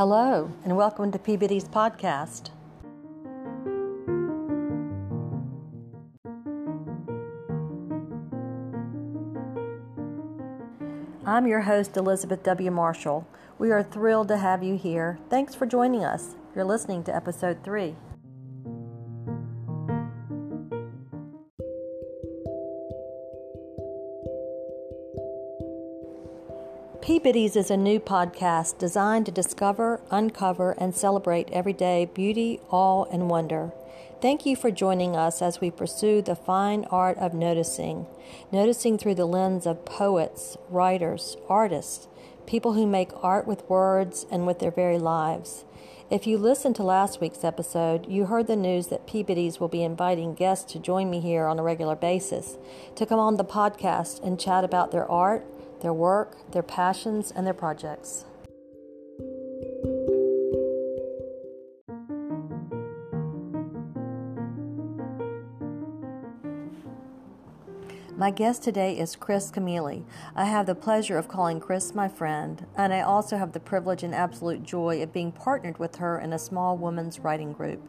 Hello, and welcome to Peabody's podcast. I'm your host, Elizabeth W. Marshall. We are thrilled to have you here. Thanks for joining us. You're listening to episode three. Peabody's is a new podcast designed to discover, uncover, and celebrate everyday beauty, awe, and wonder. Thank you for joining us as we pursue the fine art of noticing, noticing through the lens of poets, writers, artists, people who make art with words and with their very lives. If you listened to last week's episode, you heard the news that Peabody's will be inviting guests to join me here on a regular basis to come on the podcast and chat about their art their work, their passions, and their projects. My guest today is Kris Camealy. I have the pleasure of calling Kris my friend, and I also have the privilege and absolute joy of being partnered with her in a small women's writing group,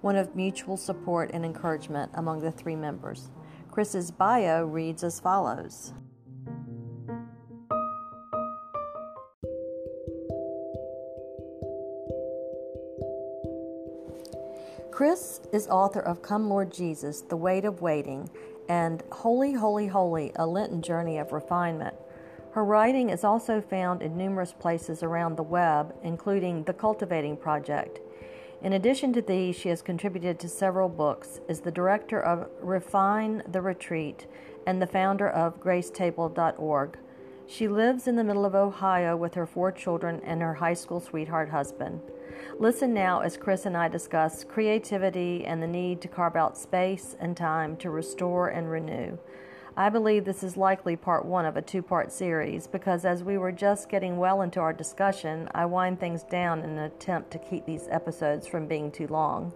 one of mutual support and encouragement among the three members. Kris's bio reads as follows Kris is author of Come Lord Jesus, The Weight of Waiting, and Holy, Holy, Holy, A Lenten Journey of Refinement. Her writing is also found in numerous places around the web, including The Cultivating Project. In addition to these, she has contributed to several books, is the director of Refine the Retreat, and the founder of gracetable.org. She lives in the middle of Ohio with her four children and her high school sweetheart husband. Listen now as Kris and I discuss creativity and the need to carve out space and time to restore and renew. I believe this is likely part one of a two part series because as we were just getting well into our discussion, I wind things down in an attempt to keep these episodes from being too long.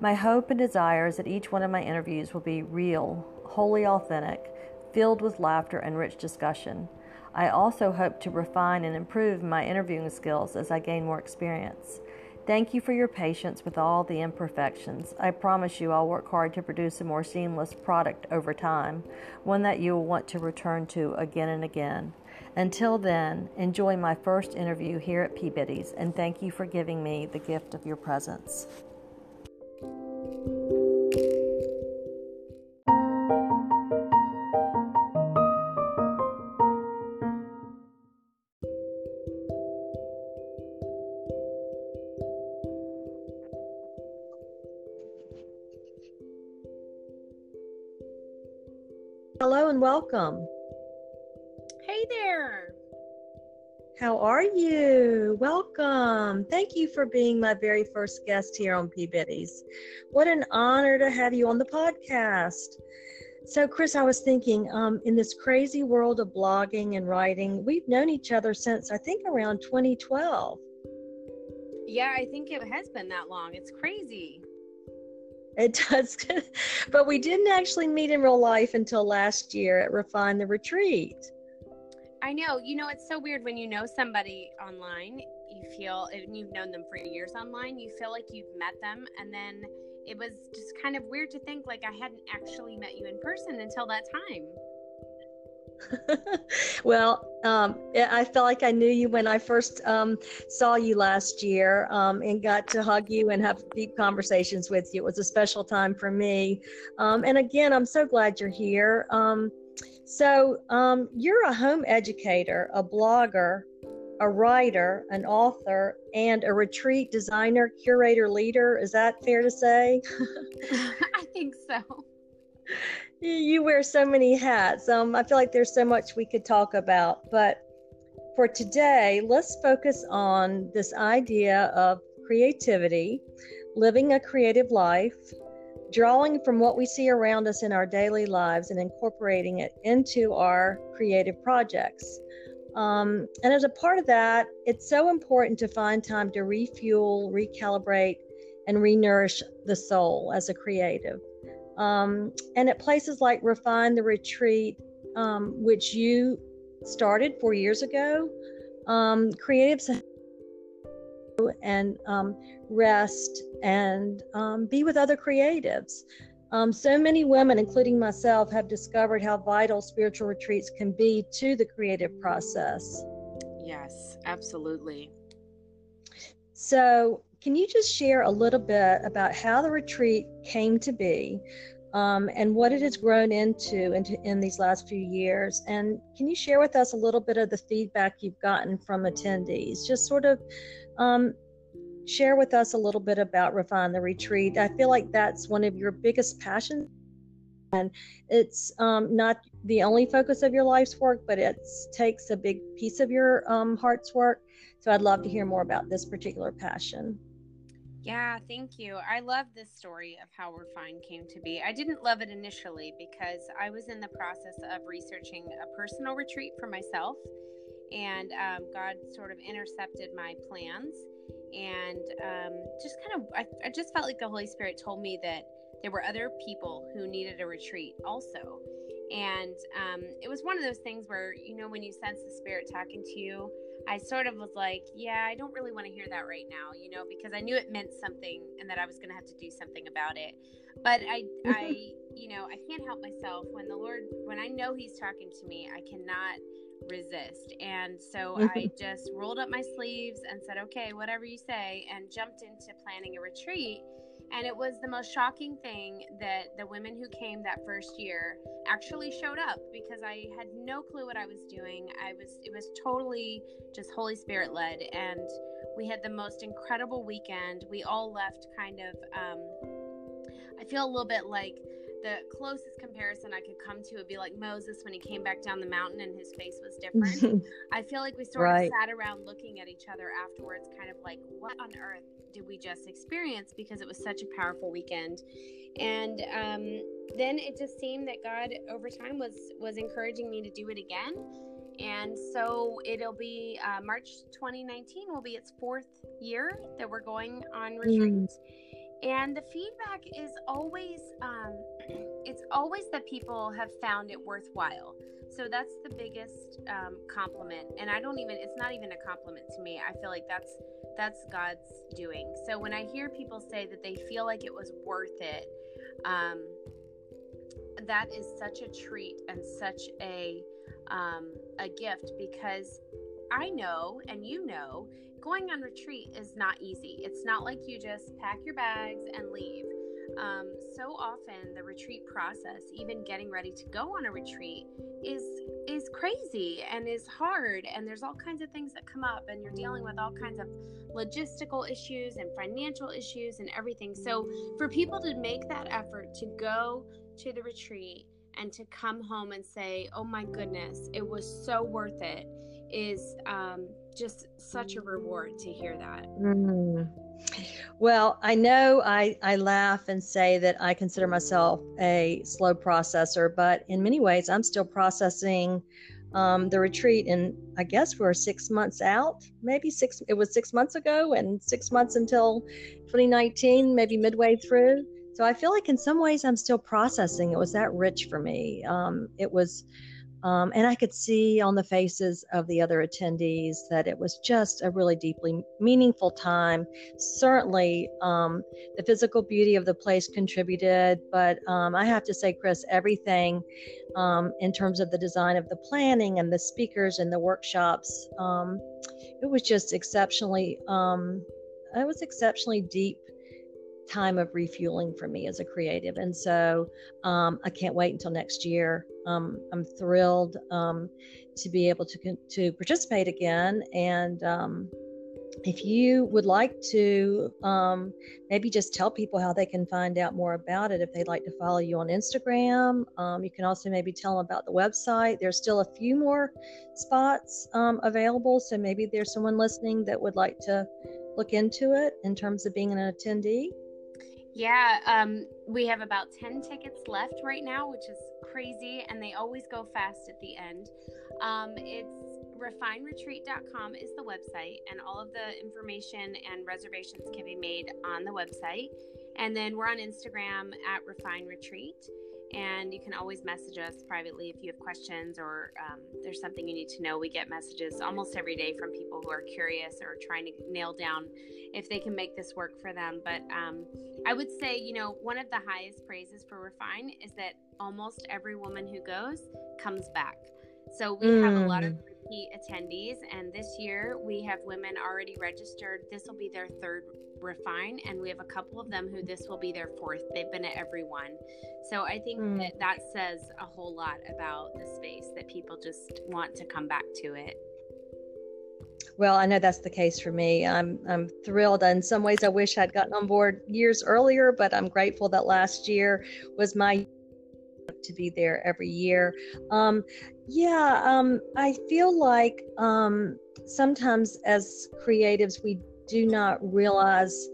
My hope and desire is that each one of my interviews will be real, wholly authentic, filled with laughter and rich discussion. I also hope to refine and improve my interviewing skills as I gain more experience. Thank you for your patience with all the imperfections. I promise you I'll work hard to produce a more seamless product over time, one that you will want to return to again and again. Until then, enjoy my first interview here at Peabody's and thank you for giving me the gift of your presence. Welcome. Hey there. How are you? Welcome. Thank you for being my very first guest here on Peabody's. What an honor to have you on the podcast. So, Kris, I was thinking um, in this crazy world of blogging and writing, we've known each other since I think around 2012. Yeah, I think it has been that long. It's crazy. It does. but we didn't actually meet in real life until last year at Refine the Retreat. I know. You know, it's so weird when you know somebody online, you feel, and you've known them for years online, you feel like you've met them. And then it was just kind of weird to think like I hadn't actually met you in person until that time. well, um, I felt like I knew you when I first um, saw you last year um, and got to hug you and have deep conversations with you. It was a special time for me. Um, and again, I'm so glad you're here. Um, so, um, you're a home educator, a blogger, a writer, an author, and a retreat designer, curator, leader. Is that fair to say? I think so you wear so many hats. Um, I feel like there's so much we could talk about. But for today, let's focus on this idea of creativity, living a creative life, drawing from what we see around us in our daily lives and incorporating it into our creative projects. Um, and as a part of that, it's so important to find time to refuel, recalibrate, and renourish the soul as a creative. Um, and at places like Refine the Retreat, um, which you started four years ago, um, creatives and um, rest and um, be with other creatives. Um, so many women, including myself, have discovered how vital spiritual retreats can be to the creative process. Yes, absolutely. So, can you just share a little bit about how the retreat came to be um, and what it has grown into, into in these last few years? And can you share with us a little bit of the feedback you've gotten from attendees? Just sort of um, share with us a little bit about Refine the Retreat. I feel like that's one of your biggest passions. And it's um, not the only focus of your life's work, but it takes a big piece of your um, heart's work. So I'd love to hear more about this particular passion. Yeah, thank you. I love this story of how Refine came to be. I didn't love it initially because I was in the process of researching a personal retreat for myself, and um, God sort of intercepted my plans and um, just kind of I, I just felt like the holy spirit told me that there were other people who needed a retreat also and um, it was one of those things where you know when you sense the spirit talking to you i sort of was like yeah i don't really want to hear that right now you know because i knew it meant something and that i was going to have to do something about it but i i you know i can't help myself when the lord when i know he's talking to me i cannot resist. And so I just rolled up my sleeves and said, okay, whatever you say, and jumped into planning a retreat. And it was the most shocking thing that the women who came that first year actually showed up because I had no clue what I was doing. I was, it was totally just Holy Spirit led. And we had the most incredible weekend. We all left kind of, um, I feel a little bit like the closest comparison I could come to would be like Moses when he came back down the mountain and his face was different. I feel like we sort right. of sat around looking at each other afterwards, kind of like, what on earth did we just experience? Because it was such a powerful weekend. And um, then it just seemed that God over time was was encouraging me to do it again. And so it'll be uh, March 2019 will be its fourth year that we're going on mm. retreats. And the feedback is always um, it's always that people have found it worthwhile. So that's the biggest um, compliment. And i don't even it's not even a compliment to me. I feel like that's that's god's doing. So when i hear people say that they feel like it was worth it um, that is such a treat and such a um, a gift because I know and you know going on retreat is not easy. It's not like you just pack your bags and leave. Um, so often the retreat process, even getting ready to go on a retreat, is is crazy and is hard. And there's all kinds of things that come up, and you're dealing with all kinds of logistical issues and financial issues and everything. So for people to make that effort to go to the retreat and to come home and say, "Oh my goodness, it was so worth it," is um, just such a reward to hear that. Mm. Well, I know I, I laugh and say that I consider myself a slow processor, but in many ways, I'm still processing um, the retreat. And I guess we're six months out, maybe six, it was six months ago, and six months until 2019, maybe midway through. So I feel like in some ways I'm still processing. It was that rich for me. Um, it was um, and I could see on the faces of the other attendees that it was just a really deeply meaningful time. Certainly, um, the physical beauty of the place contributed, but um, I have to say, Kris, everything um, in terms of the design of the planning and the speakers and the workshops, um, it was just exceptionally. Um, it was exceptionally deep time of refueling for me as a creative. And so um, I can't wait until next year. Um, I'm thrilled um, to be able to to participate again. And um, if you would like to um, maybe just tell people how they can find out more about it, if they'd like to follow you on Instagram, um, you can also maybe tell them about the website. There's still a few more spots available. So maybe there's someone listening that would like to look into it in terms of being an attendee. Yeah, um, we have about 10 tickets left right now, which is crazy, and they always go fast at the end. Um, it's refineretreat.com is the website, and all of the information and reservations can be made on the website. And then we're on Instagram at Refine Retreat. And you can always message us privately if you have questions or um, there's something you need to know. We get messages almost every day from people who are curious or trying to nail down if they can make this work for them. But um, I would say, you know, one of the highest praises for Refine is that almost every woman who goes comes back. So we mm. have a lot of mm. repeat attendees, and this year we have women already registered. This will be their third refine and we have a couple of them who this will be their fourth they've been at every one so i think mm. that that says a whole lot about the space that people just want to come back to it well, I know that's the case for me. I'm I'm thrilled. In some ways, I wish I'd gotten on board years earlier, but I'm grateful that last year was my to be there every year. Um, yeah, um, I feel like um, sometimes as creatives, we do not realize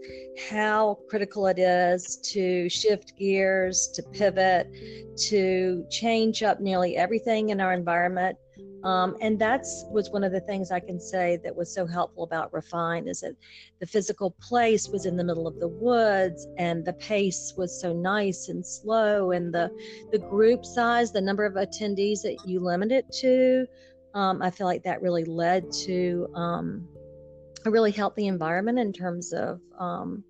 how critical it is to shift gears, to pivot, to change up nearly everything in our environment. Um, and that's was one of the things I can say that was so helpful about Refine is that the physical place was in the middle of the woods, and the pace was so nice and slow, and the the group size, the number of attendees that you limited to, um, I feel like that really led to um, a really healthy environment in terms of um,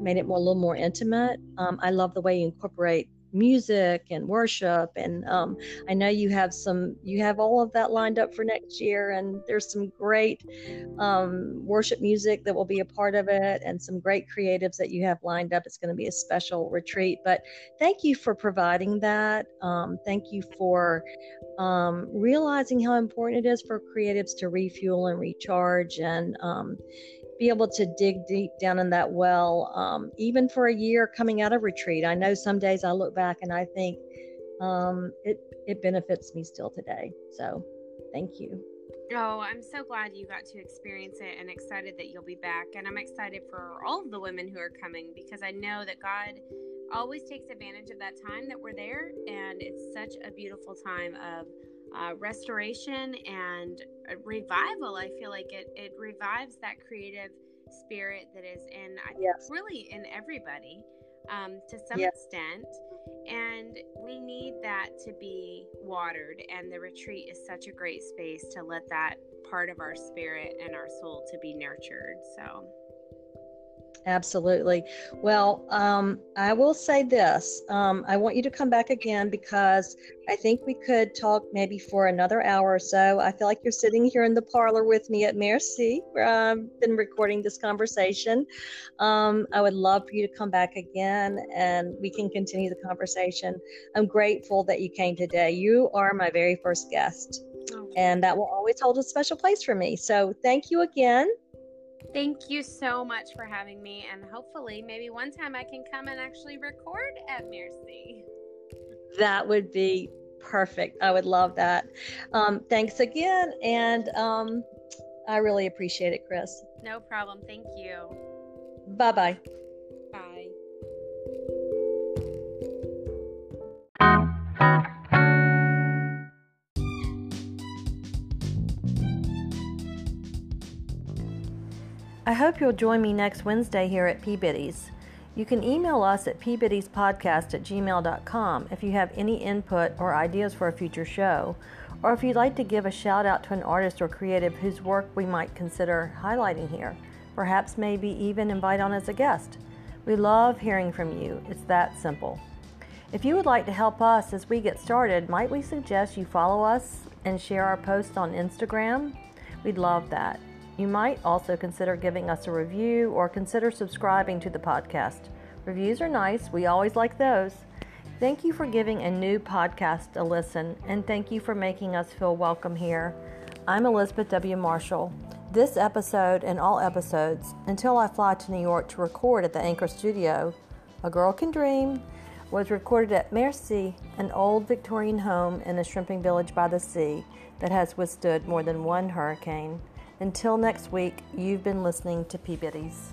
made it more a little more intimate. Um, I love the way you incorporate music and worship and um, i know you have some you have all of that lined up for next year and there's some great um, worship music that will be a part of it and some great creatives that you have lined up. It's going to be a special retreat but thank you for providing that. Um, thank you for um, realizing how important it is for creatives to refuel and recharge and um, be able to dig deep down in that well, um, even for a year coming out of retreat. I know some days I look back and I think um, it it benefits me still today. So, thank you. Oh, I'm so glad you got to experience it and excited that you'll be back. And I'm excited for all of the women who are coming because I know that God always takes advantage of that time that we're there. And it's such a beautiful time of uh, restoration and revival. I feel like it, it revives that creative spirit that is in, I yes. really in everybody um, to some yes. extent. And we need that to be watered. And the retreat is such a great space to let that part of our spirit and our soul to be nurtured. So Absolutely. Well, um, I will say this. Um, I want you to come back again because I think we could talk maybe for another hour or so. I feel like you're sitting here in the parlor with me at Merci, where I've been recording this conversation. Um, I would love for you to come back again and we can continue the conversation. I'm grateful that you came today. You are my very first guest, oh. and that will always hold a special place for me. So thank you again. Thank you so much for having me. And hopefully, maybe one time I can come and actually record at Merci. That would be perfect. I would love that. Um, thanks again. And um, I really appreciate it, Kris. No problem. Thank you. Bye bye bye. I hope you'll join me next Wednesday here at Peabody's. You can email us at peabodiespodcast at gmail.com if you have any input or ideas for a future show, or if you'd like to give a shout out to an artist or creative whose work we might consider highlighting here, perhaps maybe even invite on as a guest. We love hearing from you. It's that simple. If you would like to help us as we get started, might we suggest you follow us and share our posts on Instagram? We'd love that. You might also consider giving us a review or consider subscribing to the podcast. Reviews are nice, we always like those. Thank you for giving a new podcast a listen, and thank you for making us feel welcome here. I'm Elizabeth W. Marshall. This episode and all episodes, until I fly to New York to record at the Anchor Studio, A Girl Can Dream, was recorded at Merci, an old Victorian home in a shrimping village by the sea that has withstood more than one hurricane. Until next week, you've been listening to Peabody's.